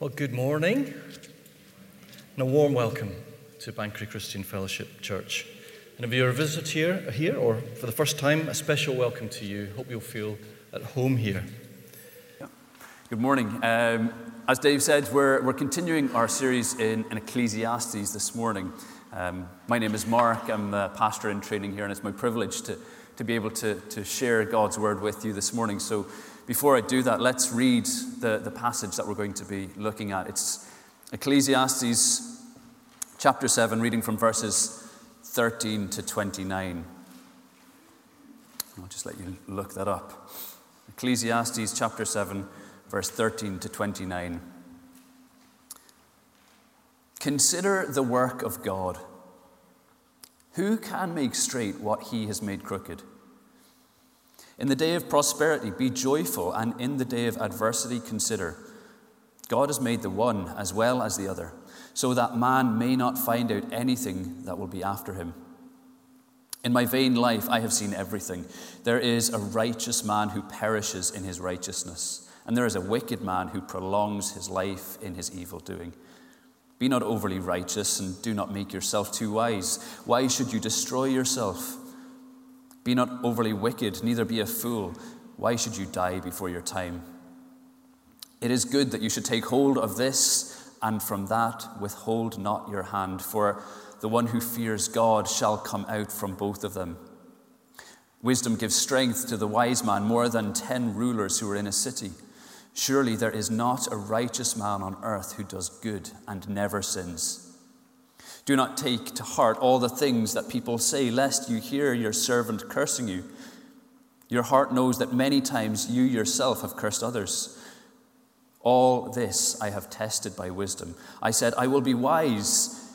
Well, good morning and a warm welcome to Banchory Christian Fellowship Church. And if you're a visitor here, here or for the first time, a special welcome to you. Hope you'll feel at home here. Good morning. Um, as Dave said, we're, we're continuing our series in, in Ecclesiastes this morning. Um, my name is Mark. I'm a pastor in training here, and it's my privilege to, to be able to, to share God's word with you this morning. So before I do that, let's read the, the passage that we're going to be looking at. It's Ecclesiastes chapter 7, reading from verses 13 to 29. I'll just let you look that up. Ecclesiastes chapter 7, verse 13 to 29. Consider the work of God. Who can make straight what he has made crooked? In the day of prosperity, be joyful, and in the day of adversity, consider God has made the one as well as the other, so that man may not find out anything that will be after him. In my vain life, I have seen everything. There is a righteous man who perishes in his righteousness, and there is a wicked man who prolongs his life in his evil doing. Be not overly righteous, and do not make yourself too wise. Why should you destroy yourself? Be not overly wicked, neither be a fool. Why should you die before your time? It is good that you should take hold of this, and from that withhold not your hand, for the one who fears God shall come out from both of them. Wisdom gives strength to the wise man more than ten rulers who are in a city. Surely there is not a righteous man on earth who does good and never sins. Do not take to heart all the things that people say, lest you hear your servant cursing you. Your heart knows that many times you yourself have cursed others. All this I have tested by wisdom. I said, I will be wise,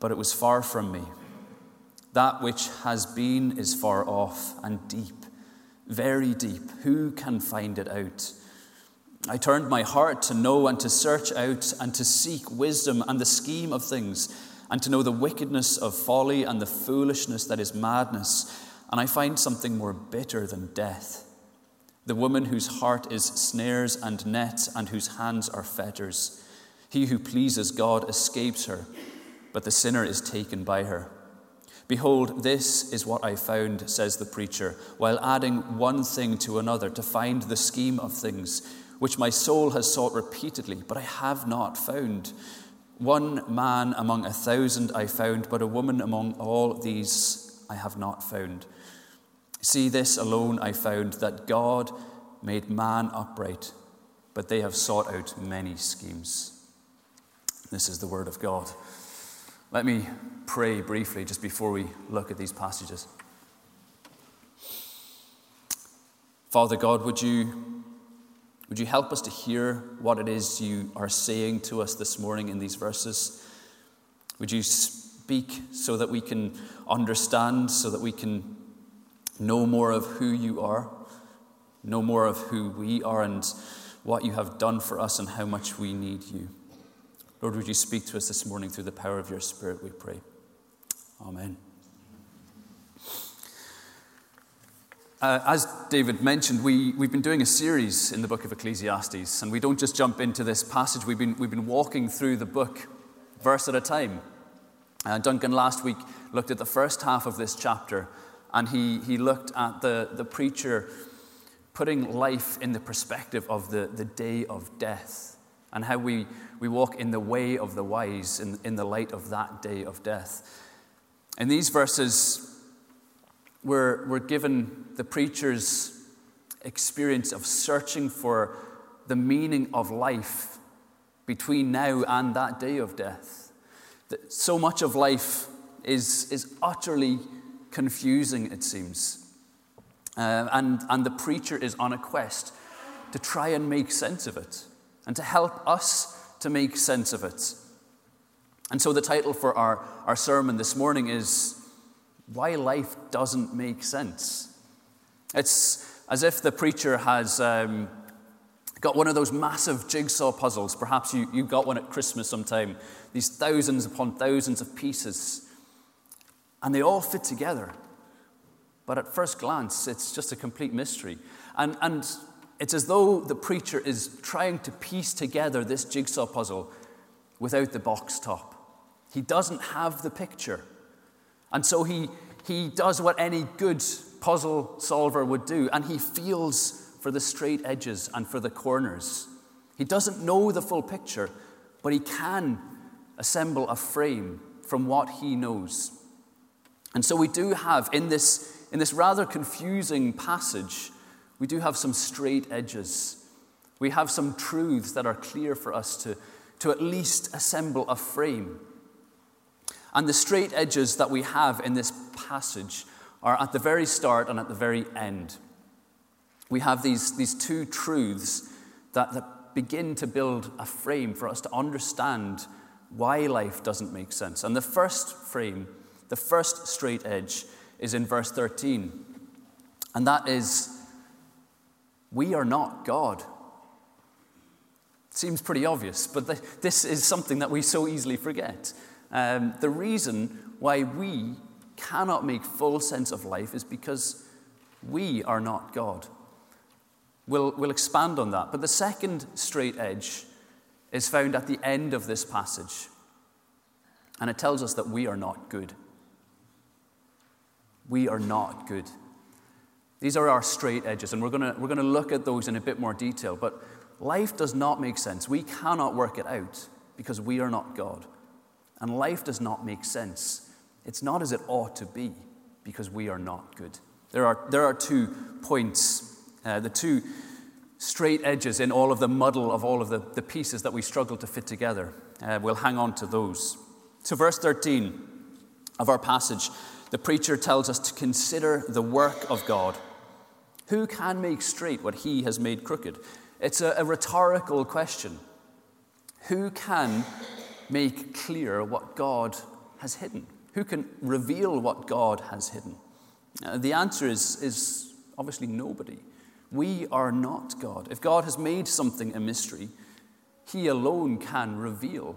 but it was far from me. That which has been is far off and deep, very deep. Who can find it out? I turned my heart to know and to search out and to seek wisdom and the scheme of things and to know the wickedness of folly and the foolishness that is madness. And I find something more bitter than death the woman whose heart is snares and nets and whose hands are fetters. He who pleases God escapes her, but the sinner is taken by her. Behold, this is what I found, says the preacher, while adding one thing to another to find the scheme of things, which my soul has sought repeatedly, but I have not found. One man among a thousand I found, but a woman among all these I have not found. See, this alone I found that God made man upright, but they have sought out many schemes. This is the word of God. Let me pray briefly just before we look at these passages. Father God, would you would you help us to hear what it is you are saying to us this morning in these verses? Would you speak so that we can understand, so that we can know more of who you are, know more of who we are, and what you have done for us, and how much we need you? Lord, would you speak to us this morning through the power of your Spirit, we pray. Amen. Uh, as David mentioned, we, we've been doing a series in the book of Ecclesiastes, and we don't just jump into this passage, we've been, we've been walking through the book verse at a time. Uh, Duncan last week looked at the first half of this chapter, and he, he looked at the, the preacher putting life in the perspective of the, the day of death, and how we, we walk in the way of the wise in, in the light of that day of death. In these verses, we're, we're given the preacher's experience of searching for the meaning of life between now and that day of death. That So much of life is, is utterly confusing, it seems. Uh, and, and the preacher is on a quest to try and make sense of it and to help us to make sense of it. And so the title for our, our sermon this morning is why life doesn't make sense. It's as if the preacher has um, got one of those massive jigsaw puzzles. Perhaps you, you got one at Christmas sometime. These thousands upon thousands of pieces. And they all fit together. But at first glance, it's just a complete mystery. And, and It's as though the preacher is trying to piece together this jigsaw puzzle without the box top. He doesn't have the picture. And so he, he does what any good puzzle solver would do, and he feels for the straight edges and for the corners. He doesn't know the full picture, but he can assemble a frame from what he knows. And so we do have in this, in this rather confusing passage, we do have some straight edges. We have some truths that are clear for us to, to at least assemble a frame. And the straight edges that we have in this passage are at the very start and at the very end. We have these, these two truths that, that begin to build a frame for us to understand why life doesn't make sense. And the first frame, the first straight edge, is in verse 13. And that is, we are not God. Seems pretty obvious, but the, this is something that we so easily forget. Um, the reason why we cannot make full sense of life is because we are not God. We'll, we'll expand on that. But the second straight edge is found at the end of this passage. And it tells us that we are not good. We are not good. These are our straight edges, and we're going we're to look at those in a bit more detail. But life does not make sense. We cannot work it out because we are not God. And life does not make sense. It's not as it ought to be because we are not good. There are, there are two points, uh, the two straight edges in all of the muddle of all of the, the pieces that we struggle to fit together. Uh, we'll hang on to those. So, verse 13 of our passage, the preacher tells us to consider the work of God. Who can make straight what he has made crooked? It's a, a rhetorical question. Who can make clear what God has hidden? Who can reveal what God has hidden? Uh, the answer is, is obviously nobody. We are not God. If God has made something a mystery, He alone can reveal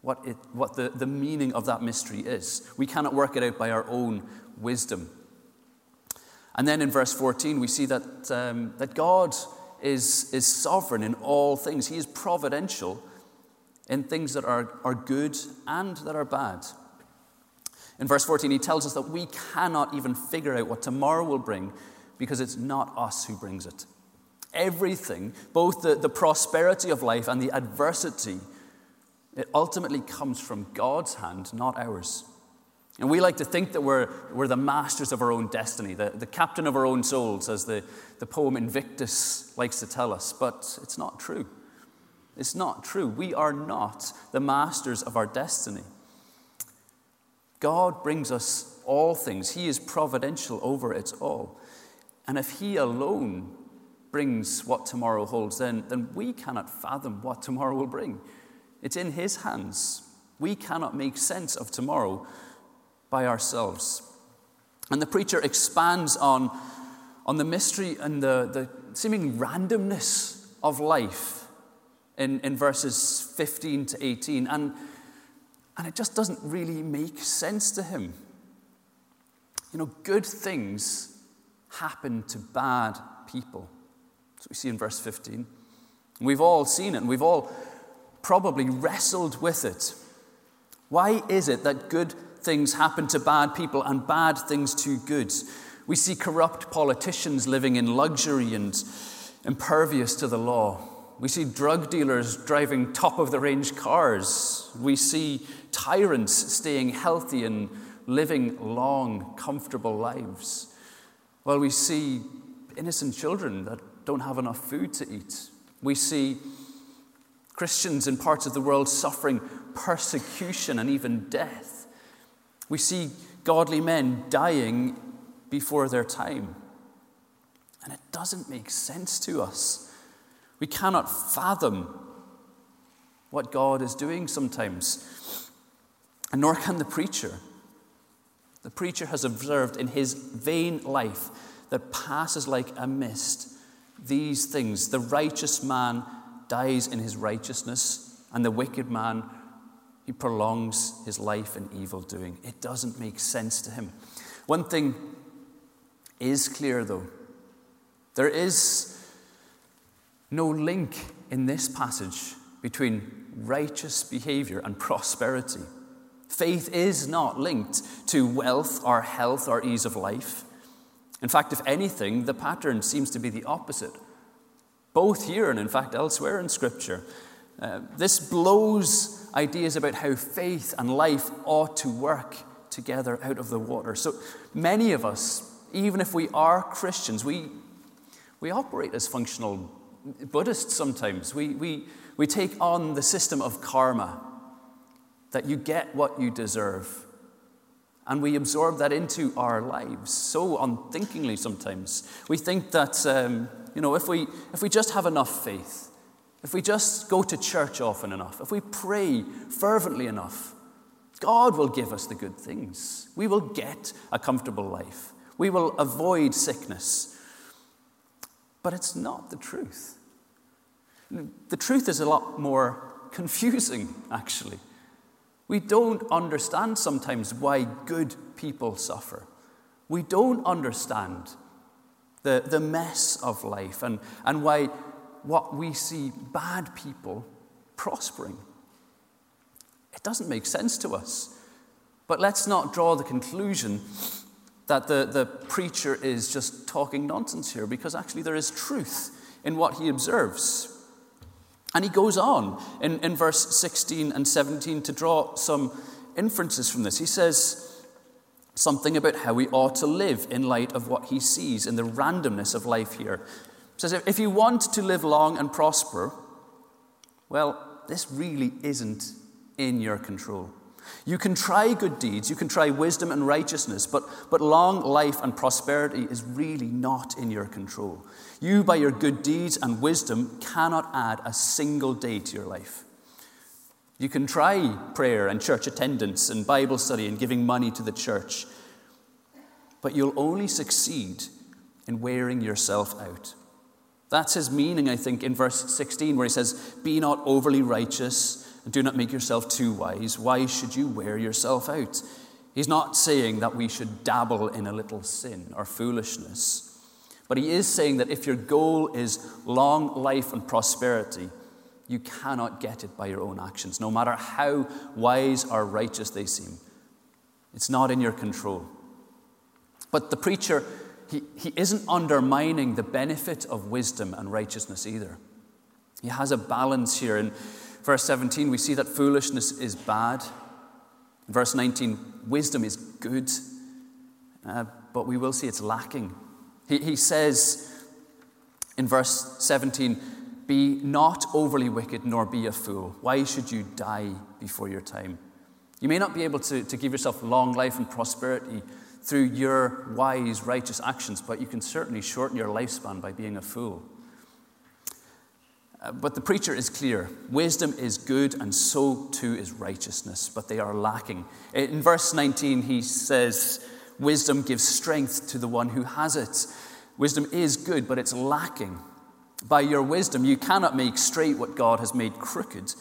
what, it, what the, the meaning of that mystery is. We cannot work it out by our own wisdom. And then in verse 14, we see that, um, that God is, is sovereign in all things, He is providential in things that are, are good and that are bad. In verse 14, he tells us that we cannot even figure out what tomorrow will bring because it's not us who brings it. Everything, both the, the prosperity of life and the adversity, it ultimately comes from God's hand, not ours. And we like to think that we're, we're the masters of our own destiny, the, the captain of our own souls, as the, the poem Invictus likes to tell us, but it's not true. It's not true. We are not the masters of our destiny. God brings us all things, He is providential over it all. And if He alone brings what tomorrow holds, then, then we cannot fathom what tomorrow will bring. It's in His hands. We cannot make sense of tomorrow by ourselves. And the preacher expands on, on the mystery and the, the seeming randomness of life in, in verses 15 to 18. And, and it just doesn't really make sense to him. You know, good things happen to bad people. So we see in verse 15. We've all seen it, and we've all probably wrestled with it. Why is it that good things happen to bad people and bad things to good? We see corrupt politicians living in luxury and impervious to the law. We see drug dealers driving top of the range cars. We see tyrants staying healthy and living long, comfortable lives. While we see innocent children that don't have enough food to eat. We see Christians in parts of the world suffering persecution and even death. We see godly men dying before their time. And it doesn't make sense to us. We cannot fathom what God is doing sometimes, and nor can the preacher. The preacher has observed in his vain life that passes like a mist these things. The righteous man dies in his righteousness, and the wicked man, he prolongs his life in evil doing. It doesn't make sense to him. One thing is clear, though there is no link in this passage between righteous behavior and prosperity. Faith is not linked to wealth or health or ease of life. In fact, if anything, the pattern seems to be the opposite, both here and in fact elsewhere in Scripture. Uh, this blows ideas about how faith and life ought to work together out of the water. So many of us, even if we are Christians, we, we operate as functional Buddhists sometimes. We, we, we take on the system of karma, that you get what you deserve. And we absorb that into our lives so unthinkingly sometimes. We think that, um, you know, if we, if we just have enough faith, if we just go to church often enough, if we pray fervently enough, God will give us the good things. We will get a comfortable life. We will avoid sickness. But it's not the truth. The truth is a lot more confusing, actually. We don't understand sometimes why good people suffer. We don't understand the, the mess of life and, and why what we see bad people prospering. It doesn't make sense to us. But let's not draw the conclusion that the, the preacher is just talking nonsense here, because actually there is truth in what he observes. And he goes on in, in verse 16 and 17 to draw some inferences from this. He says something about how we ought to live in light of what he sees in the randomness of life here. He says, if you want to live long and prosper, well, this really isn't in your control. You can try good deeds, you can try wisdom and righteousness, but, but long life and prosperity is really not in your control. You, by your good deeds and wisdom, cannot add a single day to your life. You can try prayer and church attendance and Bible study and giving money to the church, but you'll only succeed in wearing yourself out. That's his meaning, I think, in verse 16, where he says, Be not overly righteous and do not make yourself too wise. Why should you wear yourself out? He's not saying that we should dabble in a little sin or foolishness. But he is saying that if your goal is long life and prosperity, you cannot get it by your own actions, no matter how wise or righteous they seem. It's not in your control. But the preacher, he, he isn't undermining the benefit of wisdom and righteousness either. He has a balance here. And verse 17, we see that foolishness is bad. verse 19, wisdom is good, uh, but we will see it's lacking. He, he says in verse 17, Be not overly wicked, nor be a fool. Why should you die before your time? You may not be able to, to give yourself long life and prosperity through your wise, righteous actions, but you can certainly shorten your lifespan by being a fool. But the preacher is clear wisdom is good, and so too is righteousness, but they are lacking. In verse 19, he says, Wisdom gives strength to the one who has it. Wisdom is good, but it's lacking. By your wisdom, you cannot make straight what God has made crooked.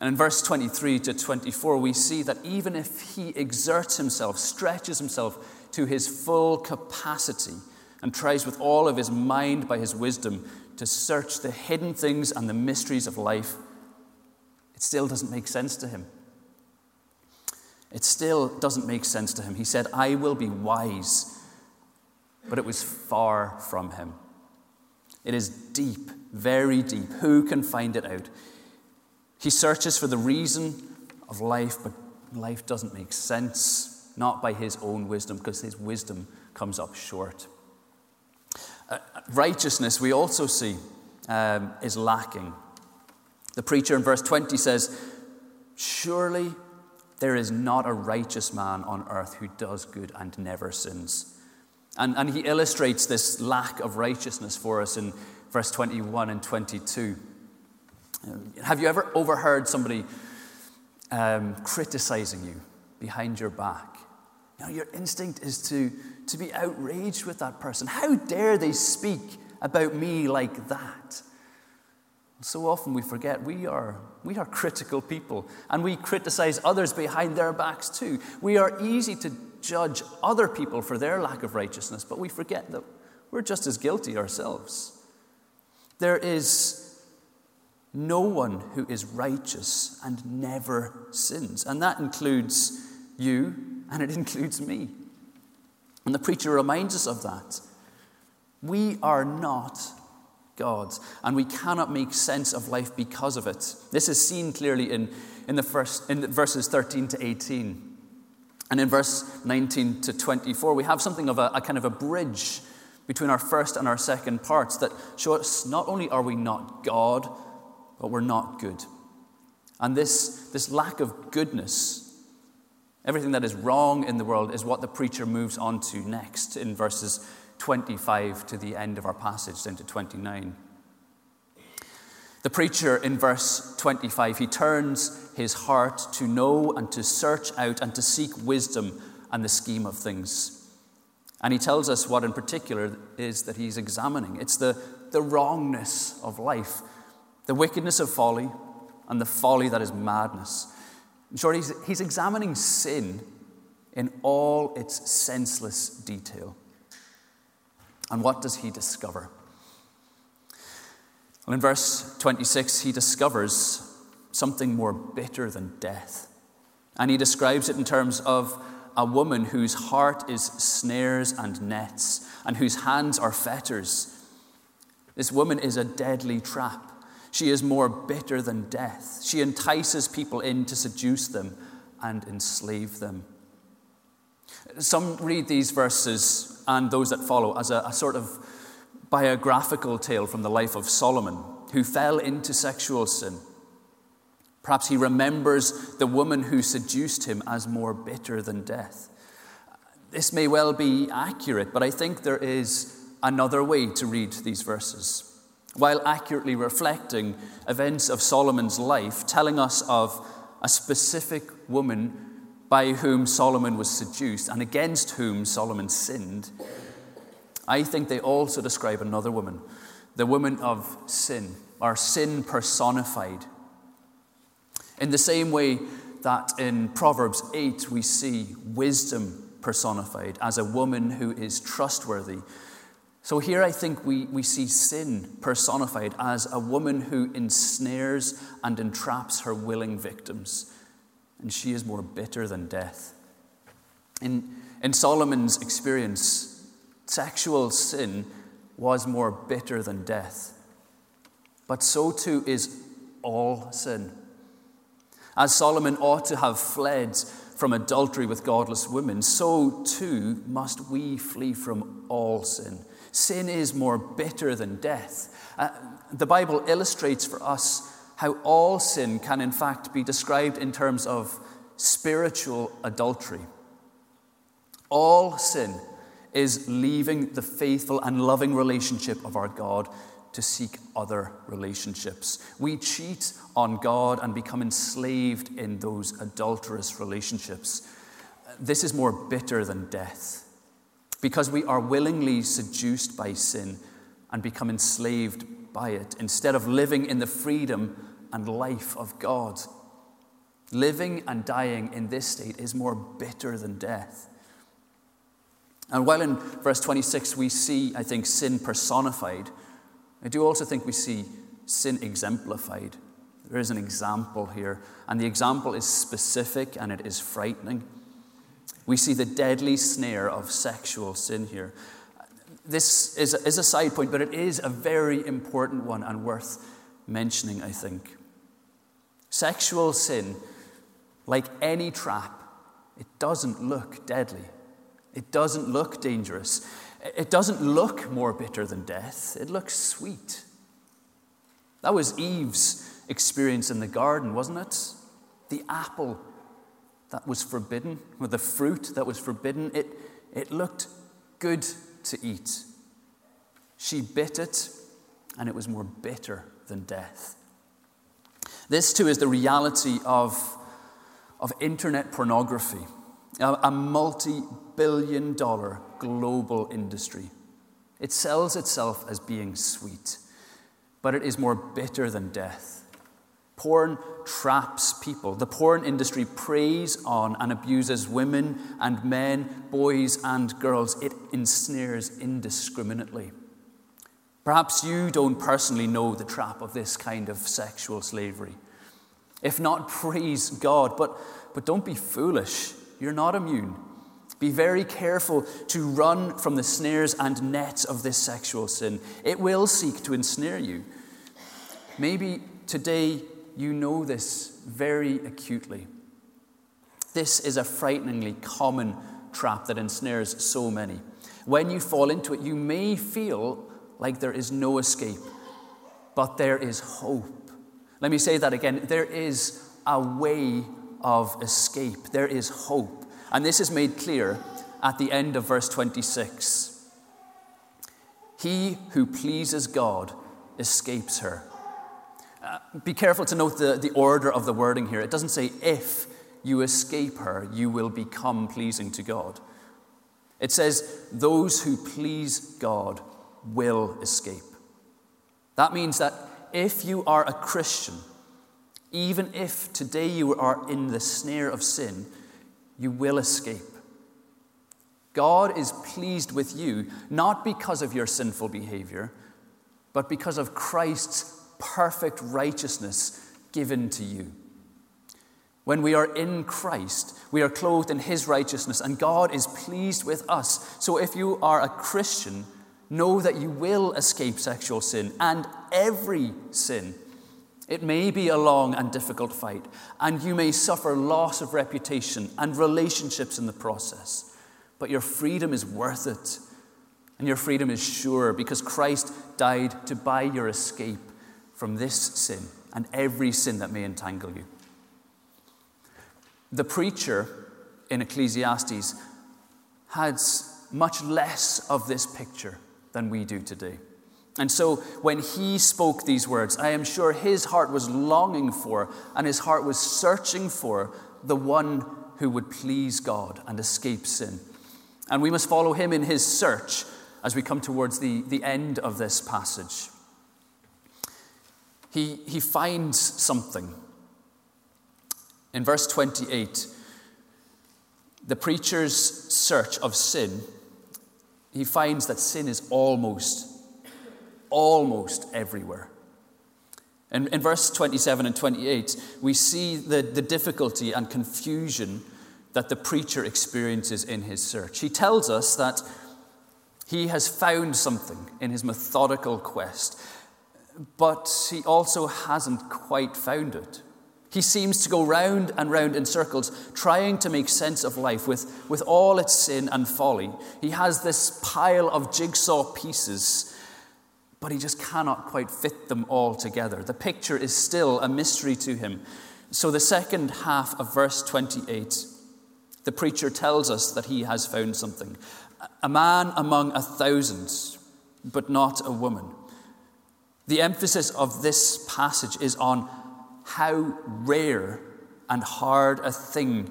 And in verse 23 to 24, we see that even if he exerts himself, stretches himself to his full capacity, and tries with all of his mind by his wisdom to search the hidden things and the mysteries of life, it still doesn't make sense to him. It still doesn't make sense to him. He said, I will be wise, but it was far from him. It is deep, very deep. Who can find it out? He searches for the reason of life, but life doesn't make sense, not by his own wisdom, because his wisdom comes up short. Uh, righteousness, we also see, um, is lacking. The preacher in verse 20 says, Surely there is not a righteous man on earth who does good and never sins. And, and he illustrates this lack of righteousness for us in verse 21 and 22. Have you ever overheard somebody um, criticizing you behind your back? You know, your instinct is to to be outraged with that person. How dare they speak about me like that? So often we forget we are, we are critical people and we criticize others behind their backs too. We are easy to judge other people for their lack of righteousness, but we forget that we're just as guilty ourselves. There is no one who is righteous and never sins. And that includes you and it includes me. And the preacher reminds us of that. We are not God, and we cannot make sense of life because of it. This is seen clearly in, in, the first, in the verses 13 to 18. And in verse 19 to 24, we have something of a, a kind of a bridge between our first and our second parts that show us not only are we not God, but we're not good. And this, this lack of goodness, everything that is wrong in the world, is what the preacher moves on to next in verses 25 to the end of our passage, down to 29. The preacher in verse 25, he turns his heart to know and to search out and to seek wisdom and the scheme of things. And he tells us what in particular is that he's examining. It's the, the wrongness of life, the wickedness of folly, and the folly that is madness. In short, he's, he's examining sin in all its senseless detail. And what does he discover? Well, in verse 26, he discovers something more bitter than death. And he describes it in terms of a woman whose heart is snares and nets, and whose hands are fetters. This woman is a deadly trap. She is more bitter than death. She entices people in to seduce them and enslave them. Some read these verses and those that follow as a, a sort of biographical tale from the life of Solomon, who fell into sexual sin. Perhaps he remembers the woman who seduced him as more bitter than death. This may well be accurate, but I think there is another way to read these verses. While accurately reflecting events of Solomon's life, telling us of a specific woman by whom Solomon was seduced and against whom Solomon sinned, I think they also describe another woman, the woman of sin, or sin personified. In the same way that in Proverbs 8 we see wisdom personified as a woman who is trustworthy. So here I think we, we see sin personified as a woman who ensnares and entraps her willing victims and she is more bitter than death. In, in Solomon's experience, sexual sin was more bitter than death. But so too is all sin. As Solomon ought to have fled from adultery with godless women, so too must we flee from all sin. Sin is more bitter than death. Uh, the Bible illustrates for us how all sin can, in fact, be described in terms of spiritual adultery. All sin is leaving the faithful and loving relationship of our God to seek other relationships. We cheat on God and become enslaved in those adulterous relationships. This is more bitter than death because we are willingly seduced by sin and become enslaved by it instead of living in the freedom and life of God. Living and dying in this state is more bitter than death. And while in verse 26 we see, I think, sin personified, I do also think we see sin exemplified. There is an example here, and the example is specific and it is frightening. We see the deadly snare of sexual sin here. This is a, is a side point, but it is a very important one and worth mentioning, I think. Sexual sin, like any trap, it doesn't look deadly. It doesn't look dangerous. It doesn't look more bitter than death. It looks sweet. That was Eve's experience in the garden, wasn't it? The apple that was forbidden, or the fruit that was forbidden, it, it looked good to eat. She bit it, and it was more bitter than death. This, too, is the reality of, of internet pornography, a, a multi billion dollar global industry. It sells itself as being sweet, but it is more bitter than death. Porn traps people. The porn industry preys on and abuses women and men, boys and girls. It ensnares indiscriminately. Perhaps you don't personally know the trap of this kind of sexual slavery. If not, praise God. But, but don't be foolish. You're not immune. Be very careful to run from the snares and nets of this sexual sin. It will seek to ensnare you. Maybe today you know this very acutely. This is a frighteningly common trap that ensnares so many. When you fall into it, you may feel like there is no escape, but there is hope. Let me say that again. There is a way of escape, there is hope. And this is made clear at the end of verse 26. He who pleases God escapes her. Be careful to note the, the order of the wording here. It doesn't say if you escape her, you will become pleasing to God. It says, those who please God will escape. That means that if you are a Christian, even if today you are in the snare of sin, you will escape. God is pleased with you, not because of your sinful behavior, but because of Christ's perfect righteousness given to you. When we are in Christ, we are clothed in His righteousness, and God is pleased with us. So if you are a Christian, know that you will escape sexual sin and every sin. It may be a long and difficult fight, and you may suffer loss of reputation and relationships in the process. But your freedom is worth it, and your freedom is sure because Christ died to buy your escape from this sin and every sin that may entangle you. The preacher in Ecclesiastes has much less of this picture than we do today. And so when he spoke these words, I am sure his heart was longing for and his heart was searching for the one who would please God and escape sin. And we must follow him in his search as we come towards the, the end of this passage. He, he finds something in verse 28, the preacher's search of sin, he finds that sin is almost, almost everywhere. And in verse 27 and 28, we see the, the difficulty and confusion that the preacher experiences in his search. He tells us that he has found something in his methodical quest, but he also hasn't quite found it. He seems to go round and round in circles, trying to make sense of life with, with all its sin and folly. He has this pile of jigsaw pieces, but he just cannot quite fit them all together. The picture is still a mystery to him. So, the second half of verse 28, the preacher tells us that he has found something. A man among a thousand, but not a woman. The emphasis of this passage is on how rare and hard a thing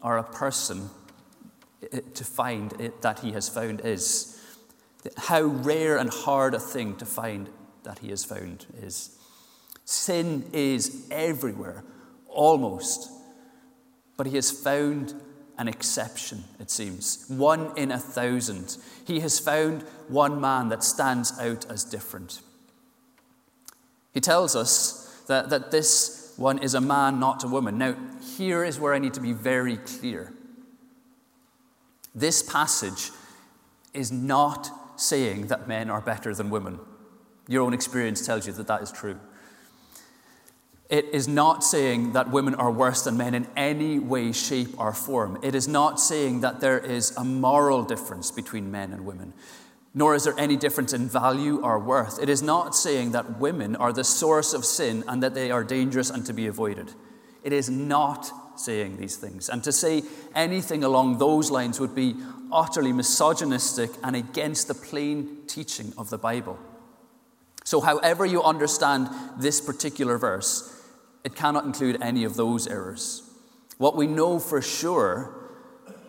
or a person to find it, that he has found is. How rare and hard a thing to find that he has found is. Sin is everywhere, almost. But he has found an exception, it seems. One in a thousand. He has found one man that stands out as different. He tells us that, that this one is a man, not a woman. Now, here is where I need to be very clear. This passage is not saying that men are better than women. Your own experience tells you that that is true. It is not saying that women are worse than men in any way, shape, or form. It is not saying that there is a moral difference between men and women nor is there any difference in value or worth. It is not saying that women are the source of sin and that they are dangerous and to be avoided. It is not saying these things. And to say anything along those lines would be utterly misogynistic and against the plain teaching of the Bible. So, however you understand this particular verse, it cannot include any of those errors. What we know for sure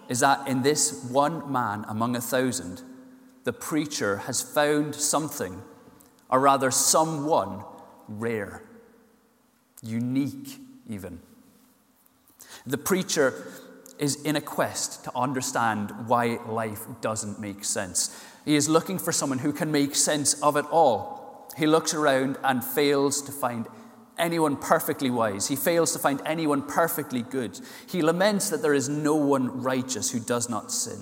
is that in this one man among a thousand, the preacher has found something, or rather, someone rare, unique even. The preacher is in a quest to understand why life doesn't make sense. He is looking for someone who can make sense of it all. He looks around and fails to find anyone perfectly wise. He fails to find anyone perfectly good. He laments that there is no one righteous who does not sin.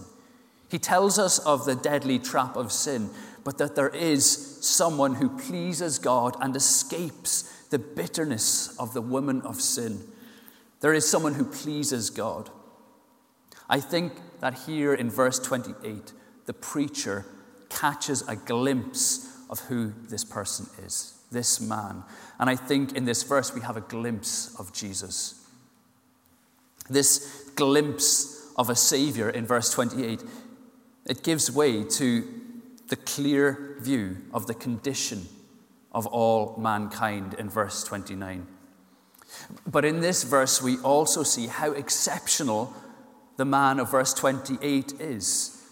He tells us of the deadly trap of sin, but that there is someone who pleases God and escapes the bitterness of the woman of sin. There is someone who pleases God. I think that here in verse 28, the preacher catches a glimpse of who this person is, this man. And I think in this verse we have a glimpse of Jesus. This glimpse of a Savior in verse 28, it gives way to the clear view of the condition of all mankind in verse 29. But in this verse, we also see how exceptional the man of verse 28 is.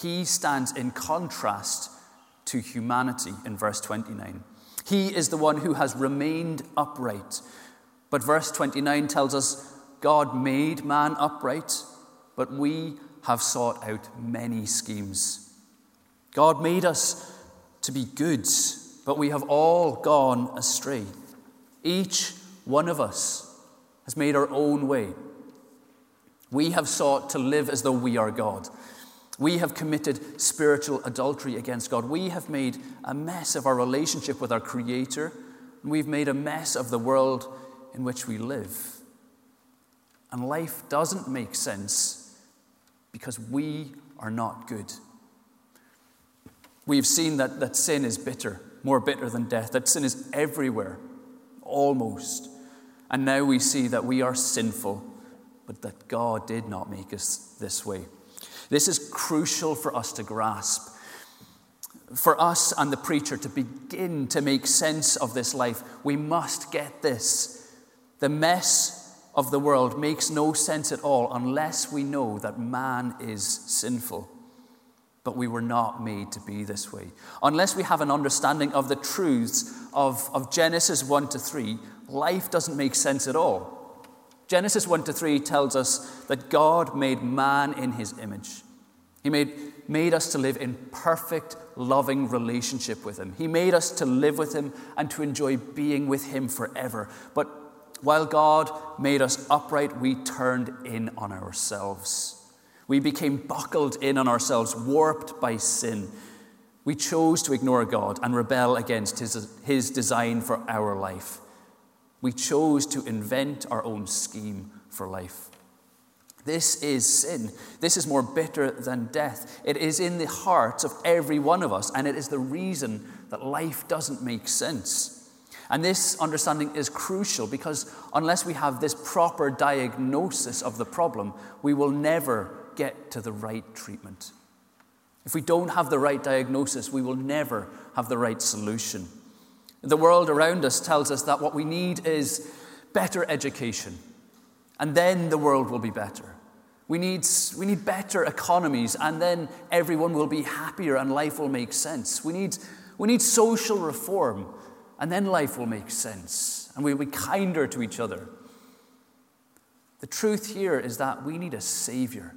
He stands in contrast to humanity in verse 29. He is the one who has remained upright. But verse 29 tells us God made man upright, but we have sought out many schemes. God made us to be good, but we have all gone astray. Each one of us has made our own way. We have sought to live as though we are God. We have committed spiritual adultery against God. We have made a mess of our relationship with our Creator. And we've made a mess of the world in which we live. And life doesn't make sense because we are not good. We've seen that, that sin is bitter, more bitter than death, that sin is everywhere, almost. And now we see that we are sinful but that God did not make us this way. This is crucial for us to grasp. For us and the preacher to begin to make sense of this life, we must get this. The mess of the world makes no sense at all unless we know that man is sinful. But we were not made to be this way. Unless we have an understanding of the truths of, of Genesis 1 to 3, life doesn't make sense at all. Genesis 1 to 3 tells us that God made man in his image. He made, made us to live in perfect, loving relationship with him. He made us to live with him and to enjoy being with him forever. But while God made us upright, we turned in on ourselves. We became buckled in on ourselves, warped by sin. We chose to ignore God and rebel against his, his design for our life. We chose to invent our own scheme for life. This is sin. This is more bitter than death. It is in the hearts of every one of us, and it is the reason that life doesn't make sense. And this understanding is crucial because unless we have this proper diagnosis of the problem, we will never get to the right treatment. If we don't have the right diagnosis, we will never have the right solution. The world around us tells us that what we need is better education, and then the world will be better. We need, we need better economies, and then everyone will be happier and life will make sense. We need, we need social reform, and then life will make sense, and we'll be kinder to each other. The truth here is that we need a Savior.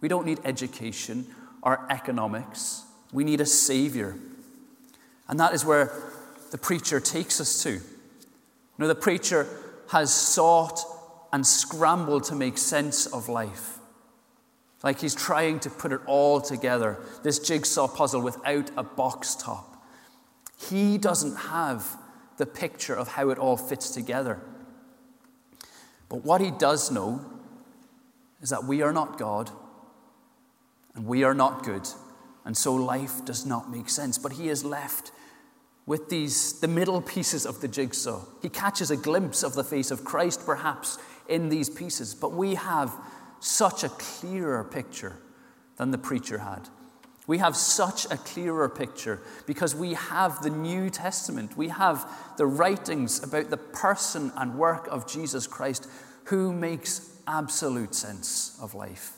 We don't need education or economics, we need a Savior. And that is where the preacher takes us to. You know, the preacher has sought and scrambled to make sense of life. Like he's trying to put it all together, this jigsaw puzzle without a box top. He doesn't have the picture of how it all fits together. But what he does know is that we are not God and we are not good, and so life does not make sense. But he is left with these the middle pieces of the jigsaw. He catches a glimpse of the face of Christ, perhaps, in these pieces, but we have such a clearer picture than the preacher had. We have such a clearer picture because we have the New Testament. We have the writings about the person and work of Jesus Christ who makes absolute sense of life.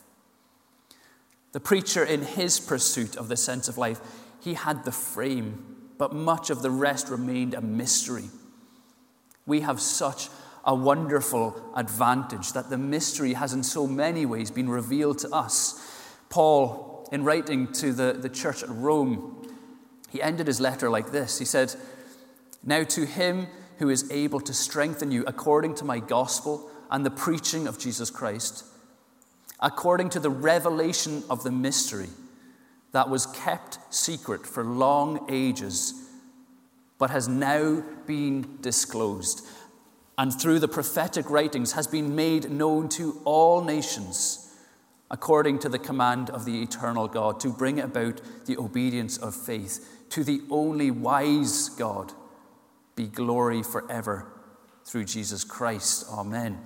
The preacher, in his pursuit of the sense of life, he had the frame but much of the rest remained a mystery. We have such a wonderful advantage that the mystery has in so many ways been revealed to us. Paul, in writing to the, the church at Rome, he ended his letter like this. He said, Now to him who is able to strengthen you according to my gospel and the preaching of Jesus Christ, according to the revelation of the mystery that was kept secret for long ages, but has now been disclosed and through the prophetic writings has been made known to all nations according to the command of the eternal God to bring about the obedience of faith. To the only wise God be glory forever through Jesus Christ. Amen.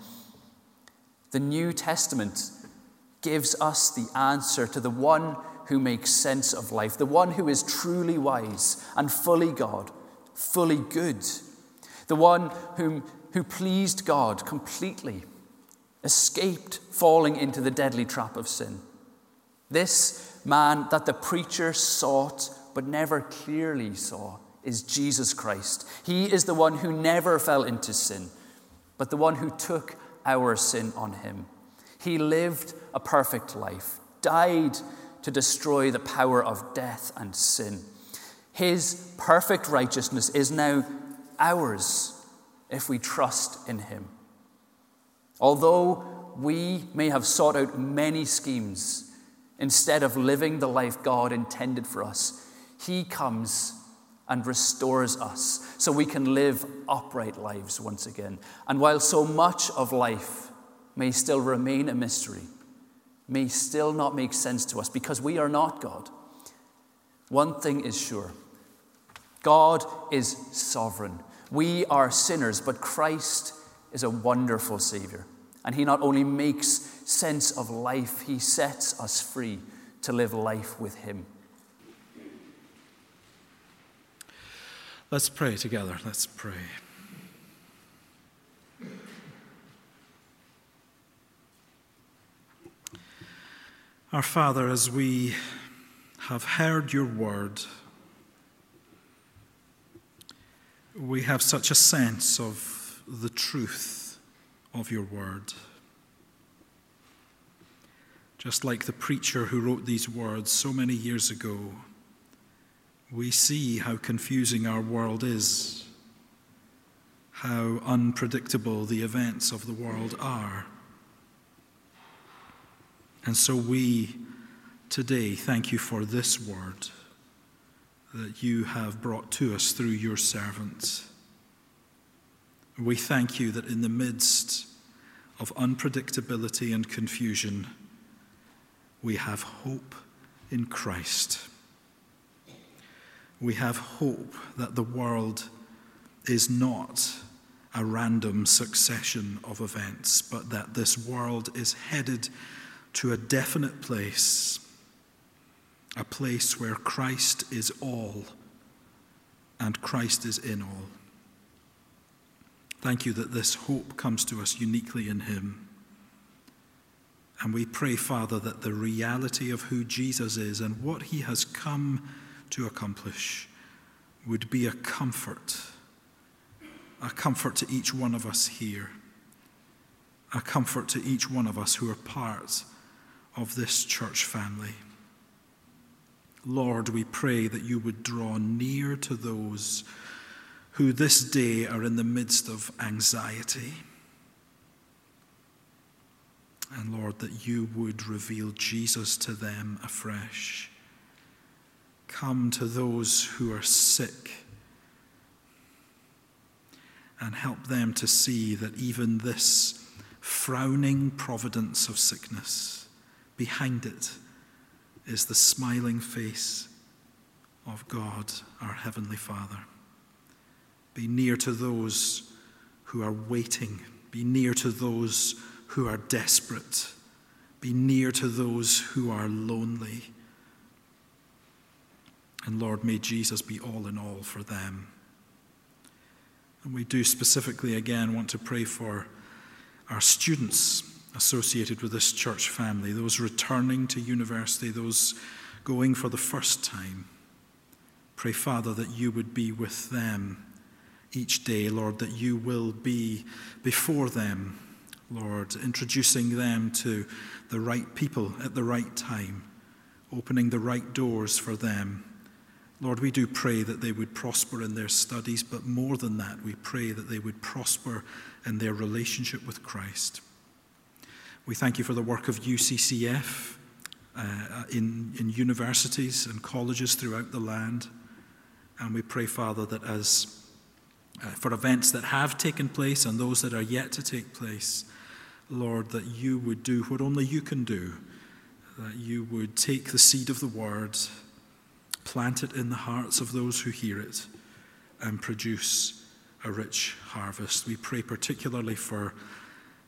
The new testament gives us the answer to the one who makes sense of life the one who is truly wise and fully God fully good the one whom who pleased God completely, escaped falling into the deadly trap of sin. This man that the preacher sought but never clearly saw is Jesus Christ. He is the one who never fell into sin, but the one who took our sin on him. He lived a perfect life, died to destroy the power of death and sin. His perfect righteousness is now ours if we trust in Him. Although we may have sought out many schemes instead of living the life God intended for us, He comes and restores us so we can live upright lives once again. And while so much of life may still remain a mystery, may still not make sense to us because we are not God, one thing is sure God is sovereign. We are sinners, but Christ is a wonderful Savior. And He not only makes sense of life, He sets us free to live life with Him. Let's pray together. Let's pray. Our Father, as we have heard your word, we have such a sense of the truth of your word. Just like the preacher who wrote these words so many years ago, we see how confusing our world is, how unpredictable the events of the world are. And so we today thank you for this word that you have brought to us through your servant. We thank you that in the midst of unpredictability and confusion, we have hope in Christ. We have hope that the world is not a random succession of events, but that this world is headed to a definite place a place where Christ is all and Christ is in all. Thank you that this hope comes to us uniquely in Him. And we pray, Father, that the reality of who Jesus is and what He has come to accomplish would be a comfort, a comfort to each one of us here, a comfort to each one of us who are part of this church family. Lord, we pray that you would draw near to those who this day are in the midst of anxiety. And Lord, that you would reveal Jesus to them afresh. Come to those who are sick and help them to see that even this frowning providence of sickness, behind it, is the smiling face of God, our Heavenly Father. Be near to those who are waiting. Be near to those who are desperate. Be near to those who are lonely. And Lord, may Jesus be all in all for them. And we do specifically again want to pray for our students associated with this church family, those returning to university, those going for the first time. Pray, Father, that you would be with them, each day, Lord, that you will be before them, Lord, introducing them to the right people at the right time, opening the right doors for them. Lord, we do pray that they would prosper in their studies, but more than that, we pray that they would prosper in their relationship with Christ. We thank you for the work of UCCF uh, in, in universities and colleges throughout the land. And we pray, Father, that as uh, for events that have taken place and those that are yet to take place, Lord, that you would do what only you can do, that you would take the seed of the word, plant it in the hearts of those who hear it, and produce a rich harvest. We pray particularly for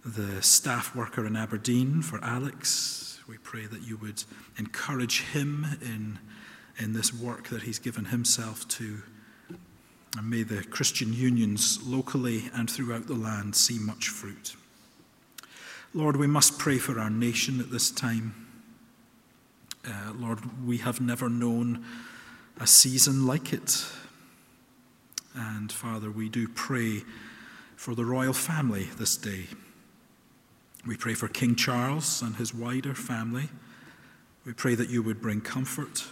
the staff worker in Aberdeen, for Alex. We pray that you would encourage him in, in this work that he's given himself to. And may the Christian unions locally and throughout the land see much fruit. Lord, we must pray for our nation at this time. Uh, Lord, we have never known a season like it. And Father, we do pray for the royal family this day. We pray for King Charles and his wider family. We pray that you would bring comfort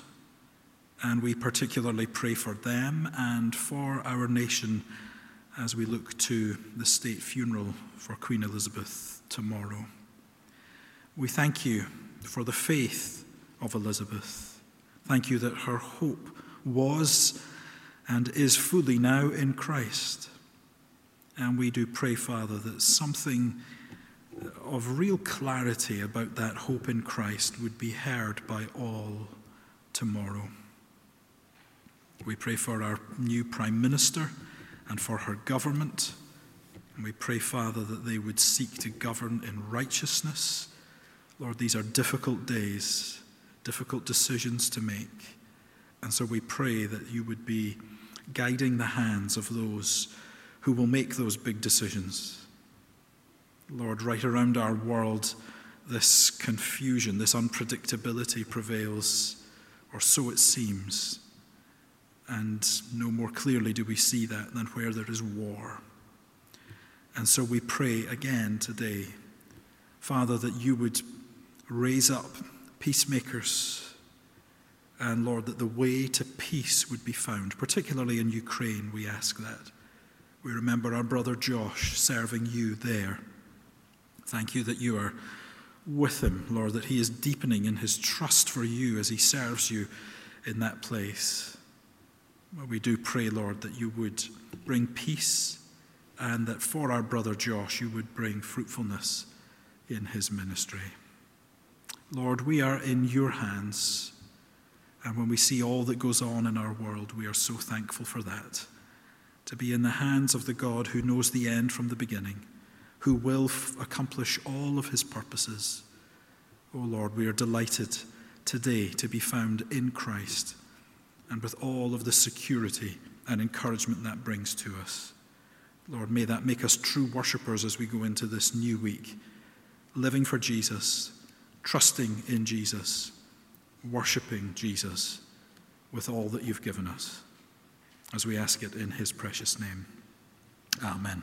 and we particularly pray for them and for our nation as we look to the state funeral for Queen Elizabeth tomorrow. We thank you for the faith of Elizabeth. Thank you that her hope was and is fully now in Christ. And we do pray, Father, that something of real clarity about that hope in Christ would be heard by all tomorrow. We pray for our new Prime Minister and for her government. And we pray, Father, that they would seek to govern in righteousness. Lord, these are difficult days, difficult decisions to make. And so we pray that you would be guiding the hands of those who will make those big decisions. Lord, right around our world, this confusion, this unpredictability prevails, or so it seems. And no more clearly do we see that than where there is war. And so we pray again today, Father, that you would raise up peacemakers. And Lord, that the way to peace would be found, particularly in Ukraine, we ask that. We remember our brother Josh serving you there. Thank you that you are with him, Lord, that he is deepening in his trust for you as he serves you in that place. We do pray, Lord, that you would bring peace and that for our brother Josh, you would bring fruitfulness in his ministry. Lord, we are in your hands. And when we see all that goes on in our world, we are so thankful for that. To be in the hands of the God who knows the end from the beginning, who will f- accomplish all of his purposes. Oh Lord, we are delighted today to be found in Christ and with all of the security and encouragement that brings to us. Lord, may that make us true worshippers as we go into this new week, living for Jesus, trusting in Jesus, worshipping Jesus with all that you've given us. As we ask it in his precious name. Amen.